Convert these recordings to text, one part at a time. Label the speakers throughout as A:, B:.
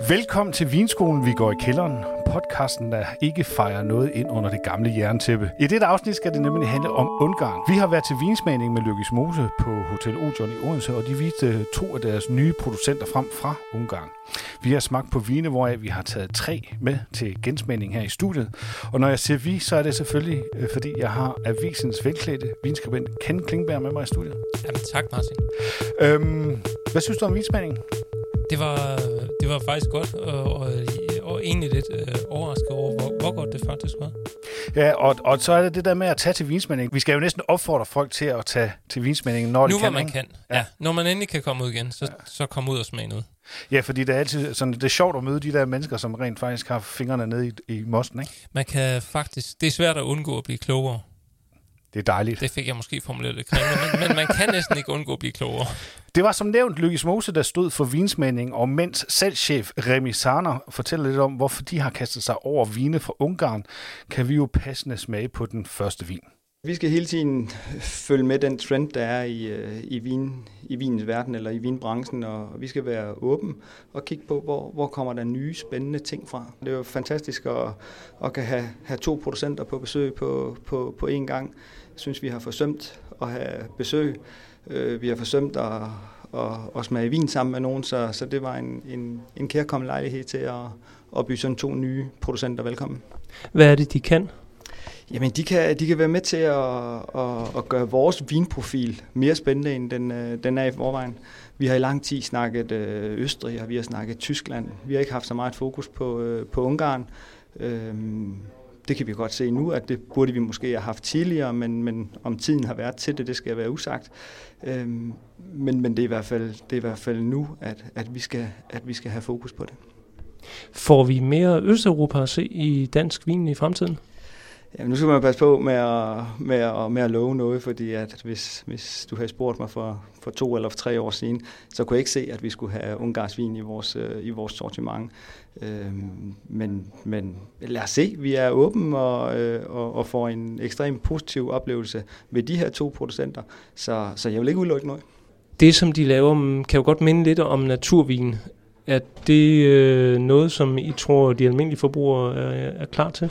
A: Velkommen til Vinskolen, vi går i kælderen. Podcasten, der ikke fejrer noget ind under det gamle jerntæppe. I dette afsnit skal det nemlig handle om Ungarn. Vi har været til vinsmagning med Lykkes Mose på Hotel Ojon i Odense, og de viste to af deres nye producenter frem fra Ungarn. Vi har smagt på vine, hvoraf vi har taget tre med til gensmagning her i studiet. Og når jeg siger vi, så er det selvfølgelig, øh, fordi jeg har avisens velklædte vinskribent Ken Klingberg med mig i studiet.
B: Jamen tak, Martin.
A: Øhm, hvad synes du om vinsmagningen?
B: Det var, det var faktisk godt, og, og, og egentlig lidt øh, overrasket over, hvor, hvor godt det faktisk var.
A: Ja, og, og så er det det der med at tage til vinsmænding. Vi skal jo næsten opfordre folk til at tage til vinsmænding, når
B: nu,
A: de kan.
B: hvor man kan. Ja. ja. Når man endelig kan komme ud igen, så, ja. så kom ud og smage noget.
A: Ja, fordi det er altid sådan, det er sjovt at møde de der mennesker, som rent faktisk har fingrene nede i, i mosten, ikke?
B: Man kan faktisk... Det er svært at undgå at blive klogere.
A: Det er dejligt.
B: Det fik jeg måske formuleret lidt kringende, men, men man kan næsten ikke undgå at blive klogere.
A: Det var som nævnt Lykkes Mose, der stod for vinsmænding, og mens salgschef Remi Sarner fortæller lidt om, hvorfor de har kastet sig over vine fra Ungarn, kan vi jo passende smage på den første vin.
C: Vi skal hele tiden følge med den trend, der er i, øh, i, vin, i vinens verden eller i vinbranchen, og vi skal være åben og kigge på, hvor, hvor kommer der nye spændende ting fra. Det er jo fantastisk at, at kan have, have to producenter på besøg på, på, på én gang. Jeg synes, vi har forsømt at have besøg. Øh, vi har forsømt at, at, at smage vin sammen med nogen, så, så det var en, en, en kærkommen lejlighed til at, at byde sådan to nye producenter velkommen.
D: Hvad er det, de kan?
C: Jamen, de kan, de kan være med til at, at, at gøre vores vinprofil mere spændende, end den, øh, den er i forvejen. Vi har i lang tid snakket øh, Østrig, og vi har snakket Tyskland. Vi har ikke haft så meget fokus på, øh, på Ungarn. Øhm, det kan vi godt se nu, at det burde vi måske have haft tidligere, men, men om tiden har været til det, det skal være usagt. Øhm, men, men det, er i hvert fald, det er i hvert fald nu, at, at, vi skal, at vi skal have fokus på det.
D: Får vi mere Østeuropa at se i dansk vin i fremtiden?
C: Jamen, nu skal man passe på med at, med at, med at love noget, fordi at hvis, hvis du havde spurgt mig for, for to eller for tre år siden, så kunne jeg ikke se, at vi skulle have ungarsk vin i vores, øh, i vores sortiment. Øhm, men, men lad os se, vi er åbne og, øh, og, og får en ekstremt positiv oplevelse ved de her to producenter, så, så jeg vil ikke udelukke noget.
D: Det, som de laver, mm, kan jo godt minde lidt om naturvin. Er det øh, noget, som I tror, de almindelige forbrugere er, er klar til?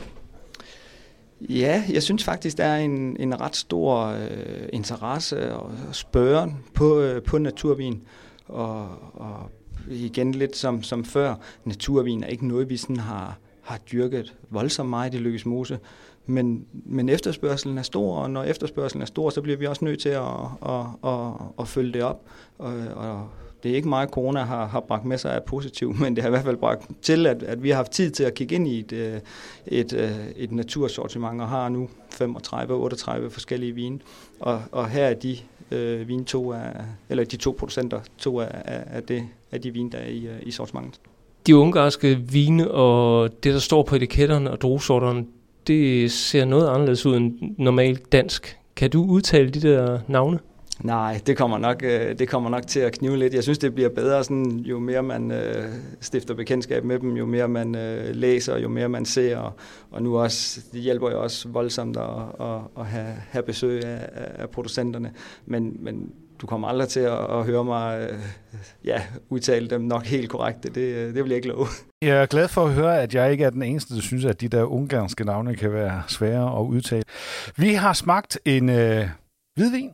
C: Ja, jeg synes faktisk, der er en, en ret stor øh, interesse og spørgen på, øh, på naturvin. Og, og igen lidt som, som før, naturvin er ikke noget, vi sådan har, har dyrket voldsomt meget i Lykkes Mose. Men, men efterspørgselen er stor, og når efterspørgselen er stor, så bliver vi også nødt til at, at, at, at følge det op. Og, og det er ikke meget, corona har, har bragt med sig af positivt, men det har i hvert fald bragt til, at, at vi har haft tid til at kigge ind i et, øh, et, øh, et, natursortiment, og har nu 35-38 forskellige vine. Og, og her er de øh, vin to af, eller de to producenter, to af, af, det, af de vine, der er i, øh, i sortimentet.
D: De ungarske vine og det, der står på etiketterne og druesorterne, det ser noget anderledes ud end normalt dansk. Kan du udtale de der navne?
C: Nej, det kommer, nok, øh, det kommer nok til at knive lidt. Jeg synes, det bliver bedre, sådan, jo mere man øh, stifter bekendtskab med dem, jo mere man øh, læser, jo mere man ser. Og, og nu også, det hjælper jo også voldsomt at, at, at have, have besøg af, af producenterne. Men, men du kommer aldrig til at, at høre mig øh, ja, udtale dem nok helt korrekt. Det, det vil jeg ikke love.
A: Jeg er glad for at høre, at jeg ikke er den eneste, der synes, at de der ungarske navne kan være svære at udtale. Vi har smagt en øh, hvidvin.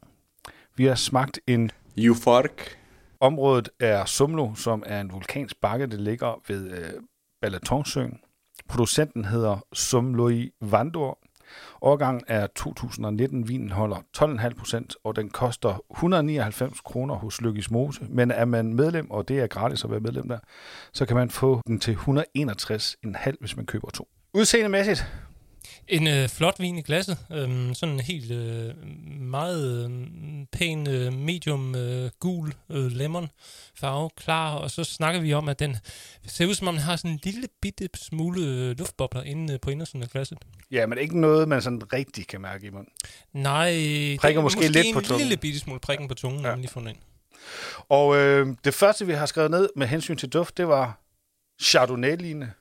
A: Vi har smagt en
E: Eufork.
A: Området er Sumlo, som er en vulkansk bakke, der ligger ved øh, Balatonsøen. Producenten hedder Sumloi Vandor. Årgangen er 2019. Vinen holder 12,5 procent, og den koster 199 kroner hos Lykkes Mose. Men er man medlem, og det er gratis at være medlem der, så kan man få den til 161,5, hvis man køber to. Udseendemæssigt,
B: en øh, flot vin i glasset. Øhm, sådan en helt øh, meget øh, pæn øh, medium øh, gul øh, lemon farve, klar. Og så snakker vi om, at den ser ud som om den har sådan en lille bitte smule øh, luftbobler inde øh, på indersiden af glasset.
A: Ja, men ikke noget, man sådan rigtig kan mærke i munden.
B: Nej,
A: prikker måske, måske lidt på tungen.
B: en lille bitte smule prikken på tungen, ja. når man lige fundet ind.
A: Og øh, det første, vi har skrevet ned med hensyn til duft, det var Chardonnay-lignende.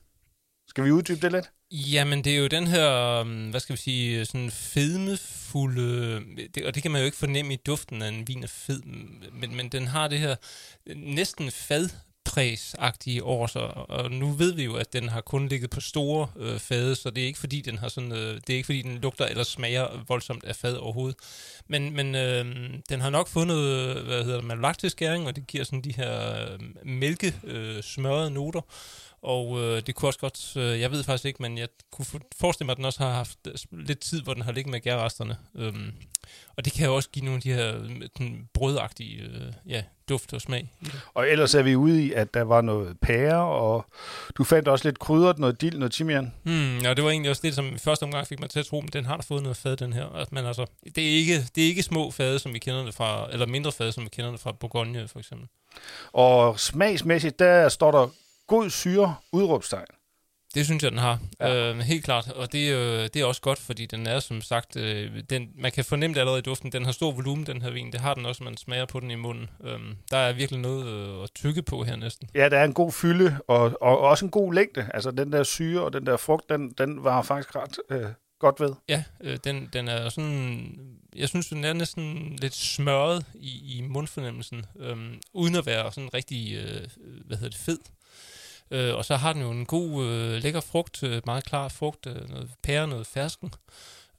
A: Skal vi uddybe det lidt?
B: Jamen, det er jo den her, um, hvad skal vi sige, sådan fedmefulde, det, og det kan man jo ikke fornemme i duften af en vin er fed, men, men den har det her næsten fad præsagtige år, så, og nu ved vi jo, at den har kun ligget på store øh, fade, så det er ikke fordi, den har sådan, øh, det er ikke fordi, den lugter eller smager voldsomt af fad overhovedet. Men, men øh, den har nok fundet, hvad hedder det, malolaktisk gæring, og det giver sådan de her øh, mælke øh, smørrede noter, og øh, det kunne også godt, øh, jeg ved faktisk ikke, men jeg kunne forestille mig, at den også har haft lidt tid, hvor den har ligget med gærresterne. Øhm, og det kan jo også give nogle af de her den brødagtige øh, ja, duft og smag.
A: Og ellers er vi ude i, at der var noget pære, og du fandt også lidt krydret, noget dild, noget timian.
B: Hmm, ja, det var egentlig også det, som i første omgang fik mig til at tro, men den har da fået noget fad, den her. Men altså, det er ikke, det er ikke små fade, som vi kender det fra, eller mindre fade, som vi kender det fra Bourgogne, for eksempel.
A: Og smagsmæssigt, der står der god syre, udråbstegn.
B: Det synes jeg, den har. Ja. Øh, helt klart. Og det, øh, det er også godt, fordi den er som sagt... Øh, den, man kan fornemme det allerede i duften. Den har stor volumen, den her vin. Det har den også, man smager på den i munden. Øh, der er virkelig noget øh, at tykke på her næsten.
A: Ja, der er en god fylde, og, og også en god længde. Altså den der syre og den der frugt, den, den var faktisk ret øh, godt ved.
B: Ja, øh, den, den er sådan... Jeg synes, den er næsten lidt smørret i, i mundfornemmelsen, øh, uden at være sådan rigtig, øh, hvad hedder det, fed. Øh, og så har den jo en god, øh, lækker frugt, øh, meget klar frugt, øh, noget pære, noget fersken.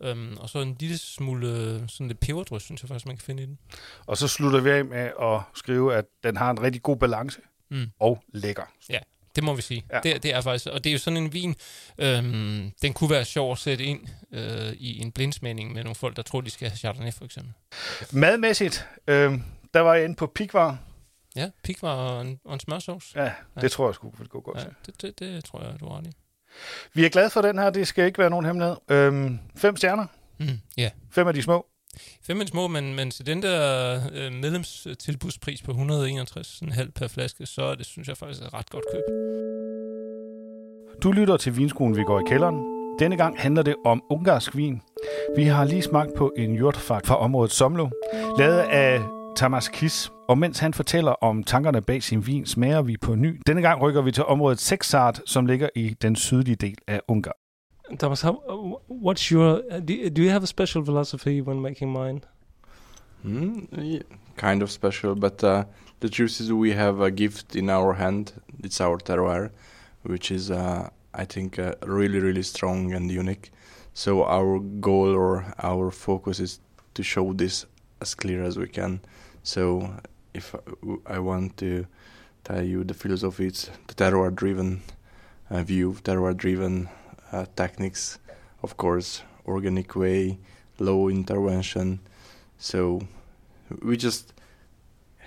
B: Øhm, og så en lille smule øh, sådan lidt peberdrys, synes jeg faktisk, man kan finde i den.
A: Og så slutter vi af med at skrive, at den har en rigtig god balance mm. og lækker.
B: Ja, det må vi sige. Ja. Det, det er faktisk, og det er jo sådan en vin, øhm, den kunne være sjov at sætte ind øh, i en blindsmænding med nogle folk, der tror, de skal have Chardonnay for eksempel.
A: Madmæssigt, øh, der var jeg inde på Pikvar,
B: Ja, pikvar og en, og en smørsauce.
A: Ja, det ja. tror jeg skulle gå godt
B: ja, det, det, det tror jeg, du har ret.
A: Vi er glade for den her. Det skal ikke være nogen hemmelighed. Øhm, fem stjerner.
B: Mm, ja.
A: Fem af de små.
B: Fem af de små, men, men til den der øh, medlemstilbudspris på 161,5 per flaske, så det synes jeg faktisk er et ret godt køb.
A: Du lytter til Vinskolen, vi går i kælderen. Denne gang handler det om ungarsk vin. Vi har lige smagt på en jordfak fra området Somlo, lavet af Tamas Kis. Og mens han fortæller om tankerne bag sin vin, smager vi på ny. Denne gang rykker vi til området Sexart, som ligger i den sydlige del af Ungarn.
D: Thomas, how, what's your do, do you have a special philosophy when making wine?
E: Mm, yeah, kind of special, but uh, the truth is we have a gift in our hand. It's our terroir, which is, uh, I think, uh, really, really strong and unique. So our goal or our focus is to show this as clear as we can. So if I want to tell you the philosophy, it's the terroir-driven uh, view, terroir-driven uh, techniques, of course, organic way, low intervention. So we just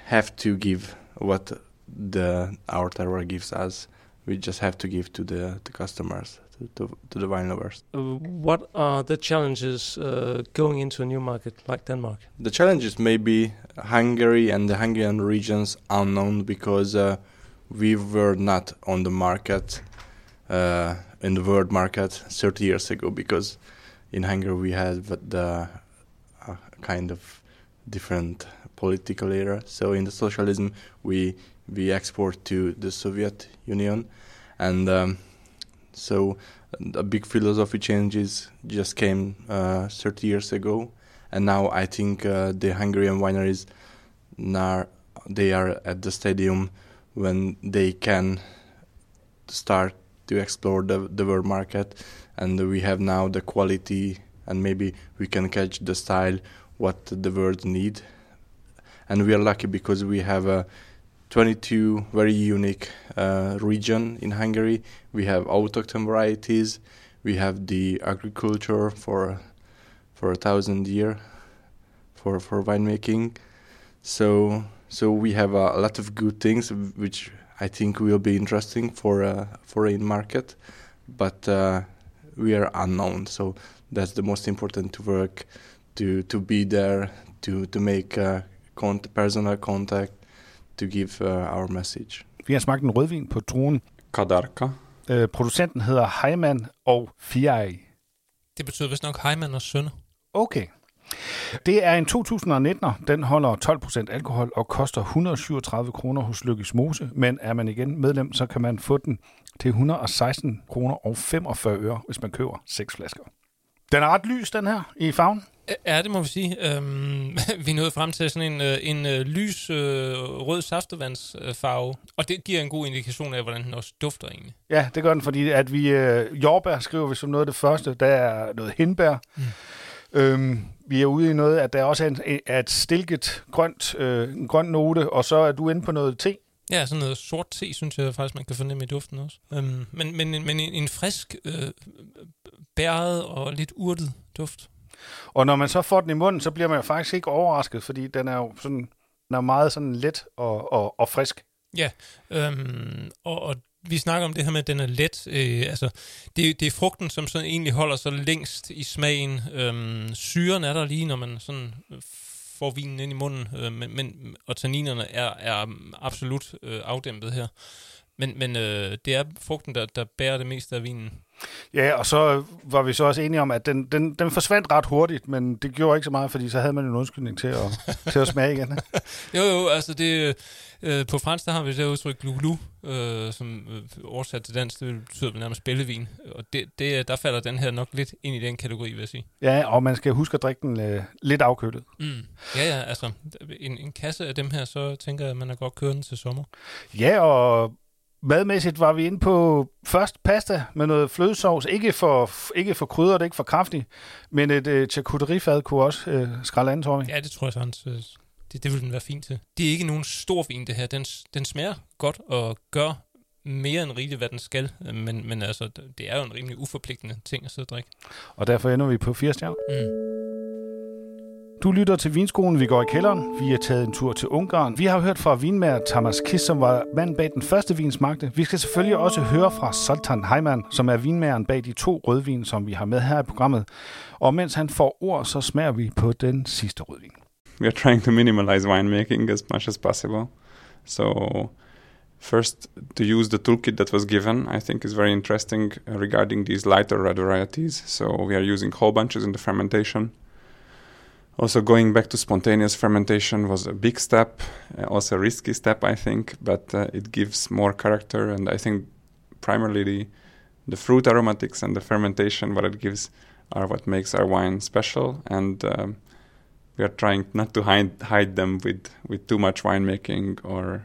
E: have to give what the our terroir gives us. We just have to give to the, the customers to, to, to the wine lovers.
D: Uh, what are the challenges uh, going into a new market like Denmark?
E: The challenges may be Hungary and the Hungarian regions unknown because uh, we were not on the market uh, in the world market 30 years ago because in Hungary we had the uh, kind of different political era. So in the socialism we we export to the Soviet Union and um, so a big philosophy changes just came uh, 30 years ago, and now I think uh, the Hungarian wineries now they are at the stadium when they can start to explore the, the world market, and we have now the quality, and maybe we can catch the style what the world need, and we are lucky because we have a 22 very unique uh, region in Hungary. We have autochthon varieties. We have the agriculture for for a thousand year for for winemaking. So so we have a, lot of good things which I think will be interesting for a foreign market, but uh, we are unknown. So that's the most important to work to to be there to to make uh, cont- personal contact to give uh, our message.
A: Vi har smagt en rødvin på druen.
E: Kadarka.
A: Uh, producenten hedder Heiman og Fiai.
B: Det betyder vist nok Heiman og Sønner.
A: Okay. Det er en 2019'er. Den holder 12% alkohol og koster 137 kroner hos Lykkes Mose. Men er man igen medlem, så kan man få den til 116 kroner og 45 øre, hvis man køber 6 flasker. Den er ret lys, den her, i farven.
B: Ja, det må vi sige. Øhm, vi er nået frem til sådan en, øh, en øh, lys øh, rød saftevandsfarve, og det giver en god indikation af, hvordan den også dufter egentlig.
A: Ja, det gør den, fordi at vi øh, jordbær skriver vi som noget af det første. Der er noget hindbær. Mm. Øhm, vi er ude i noget, at der også er, en, er et stilket grønt, øh, en grøn note, og så er du inde på noget te.
B: Ja, sådan noget sort te, synes jeg faktisk, man kan fornemme i duften også. Øhm, men, men, men en, en frisk, øh, bæret og lidt urtet duft.
A: Og når man så får den i munden, så bliver man jo faktisk ikke overrasket, fordi den er jo sådan, den er meget sådan let og, og, og frisk.
B: Ja, øhm, og, og vi snakker om det her med, at den er let. Øh, altså, det, det er frugten, som sådan egentlig holder sig længst i smagen. Øhm, syren er der lige, når man sådan får vinen ind i munden, øh, men, men, og tanninerne er, er absolut øh, afdæmpet her. Men, men øh, det er frugten, der, der bærer det meste af vinen.
A: Ja, og så var vi så også enige om, at den, den, den forsvandt ret hurtigt, men det gjorde ikke så meget, fordi så havde man en undskyldning til at, til at smage igen.
B: jo, jo, altså det, øh, på fransk der har vi det udtryk gluglu, øh, som øh, oversat til dansk, det betyder nærmest spillevin, og det, det, der falder den her nok lidt ind i den kategori, vil jeg sige.
A: Ja, og man skal huske at drikke den øh, lidt afkølet.
B: Mm. Ja, ja, altså en, en kasse af dem her, så tænker jeg, at man er godt kørende til sommer.
A: Ja, og Madmæssigt var vi inde på først pasta med noget flødesovs. Ikke for, ikke for krydret, ikke for kraftigt, men et uh, charcuteriefad kunne også uh, skralde an, tror vi.
B: Ja, det tror jeg sandt. Det, det vil den være fint til. Det er ikke nogen stor vin, det her. Den, den smager godt og gør mere end rigeligt, hvad den skal. Men, men altså, det er jo en rimelig uforpligtende ting at sidde og drikke.
A: Og derfor ender vi på 80 stjerner. Mm. Du lytter til Vinskolen, vi går i kælderen. Vi er taget en tur til Ungarn. Vi har hørt fra vinmager Thomas Kiss, som var mand bag den første vinsmagte. Vi skal selvfølgelig også høre fra Sultan Heimann, som er vinmageren bag de to rødvin, som vi har med her i programmet. Og mens han får ord, så smager vi på den sidste rødvin.
F: We are trying to minimize winemaking as much as possible. So first to use the toolkit that was given i think is very interesting regarding these lighter red varieties so we are using whole bunches in the fermentation also going back to spontaneous fermentation was a big step uh, also a risky step i think but uh, it gives more character and i think primarily the, the fruit aromatics and the fermentation what it gives are what makes our wine special and um, we are trying not to hide, hide them with, with too much winemaking or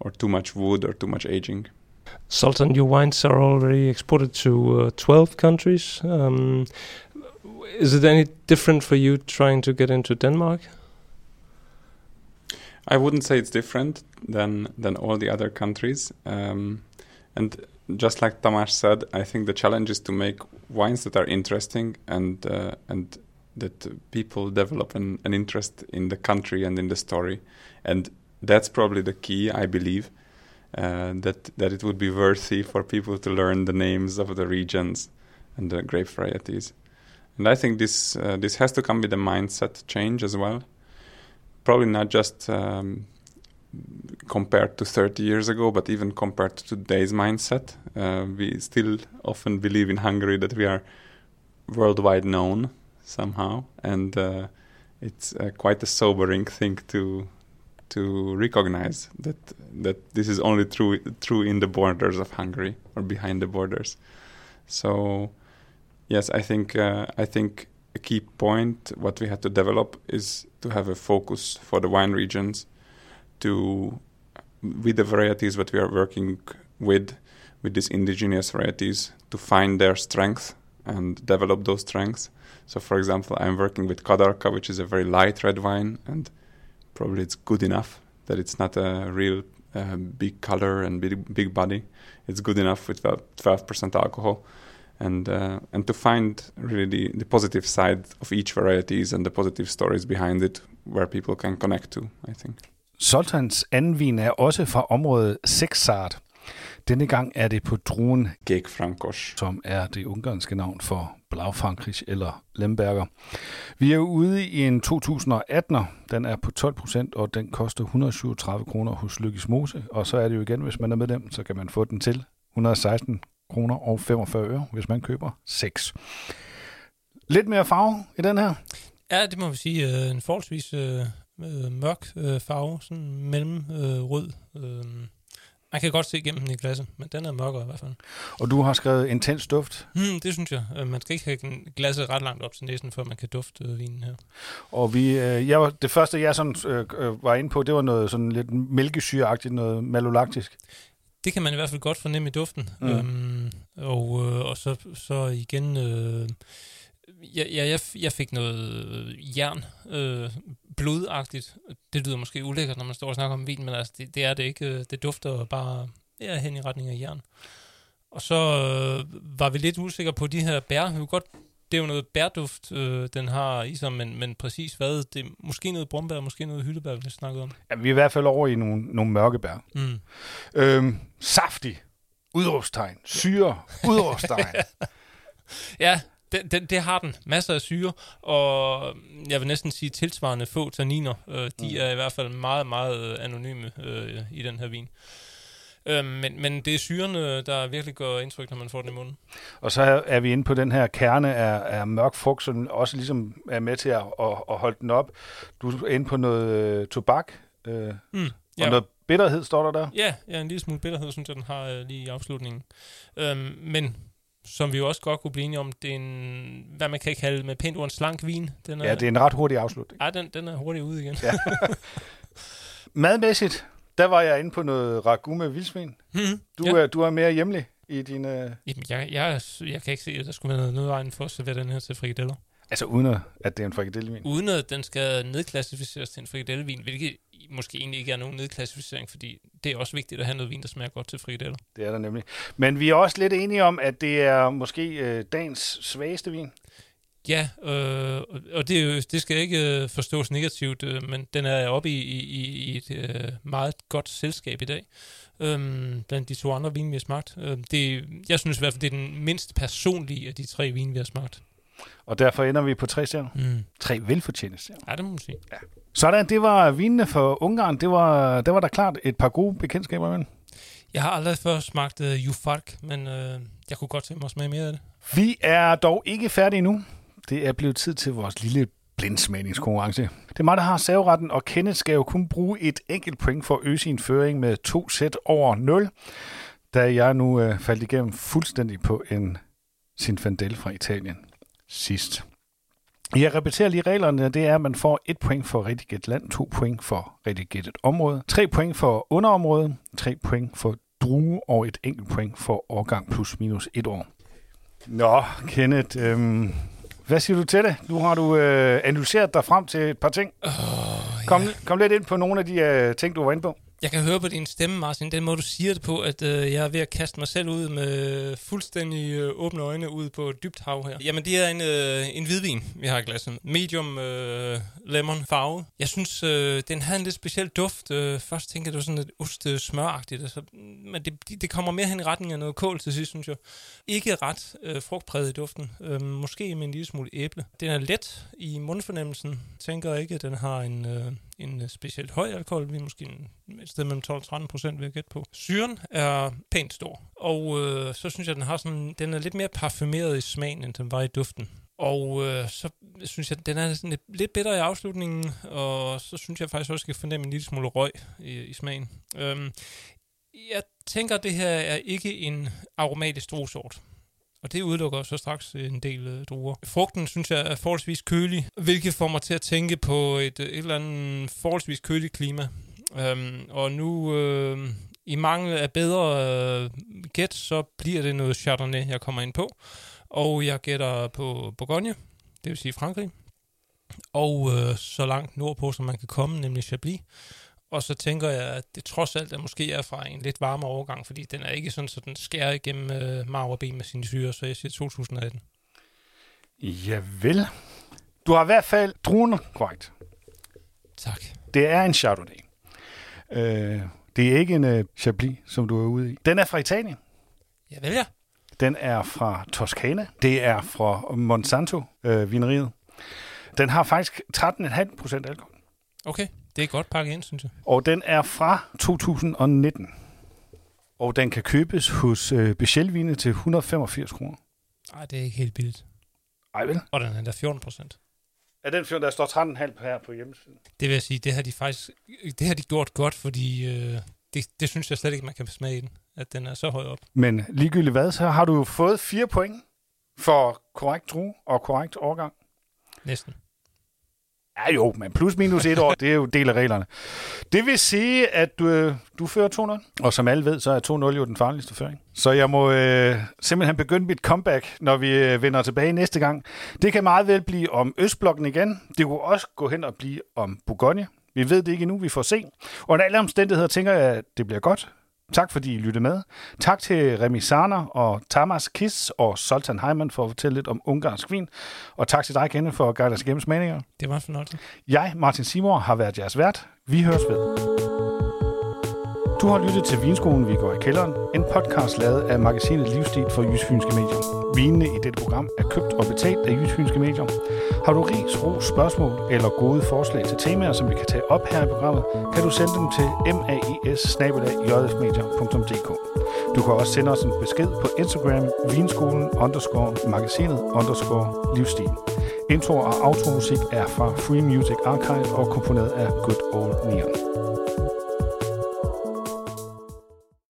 F: or too much wood or too much aging
D: Sultan, your wines are already exported to uh, 12 countries. Um, is it any different for you trying to get into Denmark?
F: I wouldn't say it's different than than all the other countries. Um, and just like Tamas said, I think the challenge is to make wines that are interesting and uh, and that people develop an, an interest in the country and in the story. And that's probably the key, I believe. Uh, that that it would be worthy for people to learn the names of the regions and the grape varieties. And I think this uh, this has to come with a mindset change as well. Probably not just um, compared to 30 years ago, but even compared to today's mindset. Uh, we still often believe in Hungary that we are worldwide known somehow, and uh, it's uh, quite a sobering thing to to recognize that that this is only true true in the borders of Hungary or behind the borders. So yes, I think uh, I think a key point what we had to develop is to have a focus for the wine regions to with the varieties that we are working with with these indigenous varieties to find their strength and develop those strengths. So, for example, I'm working with Kadarka, which is a very light red wine, and probably it's good enough that it's not a real uh, big color and big, big body. It's good enough with about 12% alcohol and uh, and to find really the, the positive side of each varieties and the positive stories behind it where people can connect to, I think.
A: Sultans anden vin er også fra området Sexart. Denne gang er det på druen
F: Geg Frankos,
A: som er det ungarske navn for Blaufrankrig eller Lemberger. Vi er ude i en 2018'er. Den er på 12 procent, og den koster 137 kroner hos Lykkes Mose. Og så er det jo igen, hvis man er medlem, så kan man få den til 116 kroner og 45 øre, hvis man køber 6. Lidt mere farve i den her?
B: Ja, det må vi sige. Øh, en forholdsvis øh, mørk øh, farve, sådan mellem øh, rød. Øh, Man kan godt se igennem den i glasset, men den er mørkere i hvert fald.
A: Og du har skrevet intens duft.
B: Hmm, det synes jeg. Øh, Man skal ikke have glasset ret langt op til næsen, før man kan dufte øh, vinen her.
A: Og vi, øh, jeg var, det første, jeg sådan, øh, øh, var inde på, det var noget sådan lidt mælkesyreagtigt, noget malolaktisk.
B: Det kan man i hvert fald godt fornemme i duften.
A: Mm.
B: Øhm, og, øh, og så, så igen... Øh, jeg, jeg, jeg fik noget jern, øh, blodagtigt. Det lyder måske ulækkert, når man står og snakker om vin, men altså, det, det er det ikke. Det dufter bare ja, hen i retning af jern. Og så øh, var vi lidt usikre på de her bær. Vi kunne godt, det er jo noget bærduft, øh, den har i sig, men, men præcis hvad? Det er måske noget brumbær, måske noget hyldebær, vi snakkede om.
A: Ja, vi er i hvert fald over i nogle, nogle mørke bær.
B: Mm.
A: Øhm, saftig. Udråbstegn. Syre. Udråbstegn.
B: Ja, den, den, det har den. Masser af syre, og jeg vil næsten sige tilsvarende få tanniner. Øh, de
A: Mm.
B: er i hvert fald meget, meget anonyme øh, i den her vin. Øh, men, men det er syrene, der virkelig gør indtryk, når man får den i munden.
A: Og så er- vi inde på den her kerne af, af mørk frugt, som også ligesom er med til at, at, at holde den op. Du er inde på noget øh, tobak, øh,
B: Mm.
A: og noget bitterhed, står der der.
B: Ja, ja, en lille smule bitterhed, synes jeg, den har øh, lige i afslutningen. Øhm, men som vi jo også godt kunne blive enige om, det er en, hvad man kan kalde med pænt ord, en slank vin. Den er,
A: Ja, det er en ret hurtig afslutning.
B: Ej, den, den er hurtigt ude igen.
A: Ja. Madmæssigt, der var jeg inde på noget ragu med vildsvin.
B: Hmm,
A: Du,
B: ja.
A: er, du er mere hjemlig i din... Øh,
B: Jamen, jeg, jeg, jeg kan ikke se, at der skulle være noget nødvejen for at servere den her til frikadeller.
A: altså uden at, at det er en frikadellevin.
B: Uden at den skal nedklassificeres til en frikadellevin, hvilket måske egentlig ikke er nogen nedklassificering, fordi det er også vigtigt at have noget vin, der smager godt til frikadeller.
A: Det er der nemlig. Men vi er også lidt enige om, at det er måske øh, dagens svageste vin.
B: Ja, øh, og- det, det skal ikke øh, forstås negativt, øh, men den er oppe i, i, i et øh, meget godt selskab i dag. Øhm, blandt de to andre vine, vi har smagt. Øh, det, jeg synes i hvert fald, det er den mindst personlige af de tre vine, vi har smagt.
A: Og derfor ender vi på tre stjerner.
B: Mm.
A: Tre velfortjente stjerner.
B: Ja, det må man sige.
A: Sådan, det var vinene for Ungarn. Det var, det var der klart et par gode bekendtskaber med.
B: Jeg har aldrig før smagt øh, Jufark, men øh, jeg kunne godt tænke mig at smage mere af det.
A: Vi er dog ikke færdige nu. Det er blevet tid til vores lille blindsmagningskonkurrence. Det er mig, der har serveretten, og Kenneth skal jo kun bruge et enkelt point for at øge sin føring med to sæt over 0, da jeg nu øh, faldt igennem fuldstændig på en Sinfandel fra Italien sidst. Jeg repeterer lige reglerne. Det er, at man får et point for rigtig gæt land, to point for rigtig gættet område, tre point for underområde, tre point for drue og et enkelt point for årgang plus minus et år. Nå, Kenneth, øhm, hvad siger du til det? Nu har du øh, analyseret dig frem til et par ting.
B: Oh,
A: Kom, kom lidt ind på nogle af de øh, ting, du var inde på.
B: Jeg kan høre på din stemme, Martin, den måde, du siger det på, at øh, jeg er ved at kaste mig selv ud med fuldstændig øh, åbne øjne ud på et dybt hav her. Jamen, det er en, øh, en hvidvin, vi har i glasset. Medium øh, lemon farve. Jeg synes, øh, den havde en lidt speciel duft. Øh, først tænkte jeg, det var sådan lidt ost-smøragtigt, øh, altså, men det, det kommer mere hen i retning af noget kål til sidst, synes jeg. Ikke ret øh, frugtpræget i duften. Øh, måske med en lille smule æble. Den er let i mundfornemmelsen. Tænker ikke, at den har en... Øh, en øh, specielt høj alkohol. Vi er måske en, et sted mellem 12-13 procent, vil jeg gætte på. Syren er pænt stor, og øh, så synes jeg, den har sådan, den er lidt mere parfumeret i smagen, end den var i duften. Og øh, så synes jeg, at den er sådan lidt, lidt bedre i afslutningen, og så synes jeg faktisk også, at jeg kan fornemme en lille smule røg i, i smagen. Øhm, jeg tænker, at det her er ikke en aromatisk druesort. Og det udelukker så straks en del øh, druer. Frugten synes jeg er forholdsvis kølig, hvilket får mig til at tænke på et, øh, et eller andet forholdsvis køligt klima. Øhm, og nu øh, i mangel af bedre øh, gæt, så bliver det noget Chardonnay, jeg kommer ind på. Og jeg gætter på Bourgogne, det vil sige Frankrig. Og øh, så langt nordpå, som man kan komme, nemlig Chablis. Og så tænker jeg, at det trods alt er måske er fra en lidt varmere overgang, fordi den er ikke sådan, så den skærer igennem øh, marv og ben med sine syre, så jeg siger 2018.
A: Ja vel. Du har i hvert fald druerne korrekt.
B: Tak.
A: Det er en Chardonnay. Øh, det er ikke en øh, Chablis, som du er ude i. Den er fra Italien.
B: Jeg vælger.
A: Den er fra Toscana. Det er fra Monsanto, øh, vineriet. Den har faktisk 13,5 procent alkohol.
B: Okay, det er godt pakket ind, synes jeg.
A: Og den er fra 2019. Og den kan købes hos øh, Bechelvine til 185 kroner.
B: Nej, det er ikke helt billigt.
A: Ej vel?
B: Og den er der 14 procent.
A: Er den fjern, der står 13,5 her på hjemmesiden?
B: Det vil jeg sige, det har de faktisk det har de gjort godt, fordi øh, det, det synes jeg slet ikke, man kan smage i den, at den er så høj op.
A: Men ligegyldigt hvad, så har du jo fået fire point for korrekt tro og korrekt overgang.
B: Næsten.
A: Ja jo, men plus minus et år, det er jo del af reglerne. Det vil sige, at du, øh, du fører 2-0, og som alle ved, så er 2-0 jo den farligste føring. Så jeg må øh, simpelthen begynde mit comeback, når vi øh, vender tilbage næste gang. Det kan meget vel blive om Østblokken igen. Det kunne også gå hen og blive om Bourgogne. Vi ved det ikke endnu, vi får se. Under alle omstændigheder tænker jeg, at det bliver godt. Tak fordi I lyttede med. Tak til Remi Sarner og Tamas Kis og Sultan Heimann for at fortælle lidt om ungarsk vin. Og tak til dig, Kenneth, for at guide os igennem smagninger.
B: Det var en fornøjelse.
A: Jeg, Martin Simor, har været jeres vært. Vi høres ved. Du har lyttet til Vinskolen, vi går i kælderen. En podcast lavet af magasinet Livsstil for Jysfynske Medier. Vinene i dette program er købt og betalt af Jysfynske Medier. Har du ris, ros, spørgsmål eller gode forslag til temaer, som vi kan tage op her i programmet, kan du sende dem til maes Du kan også sende os en besked på Instagram, vinskolen underscore magasinet underscore livsstil. Intro og automusik er fra Free Music Archive og komponeret af Good Old Neon.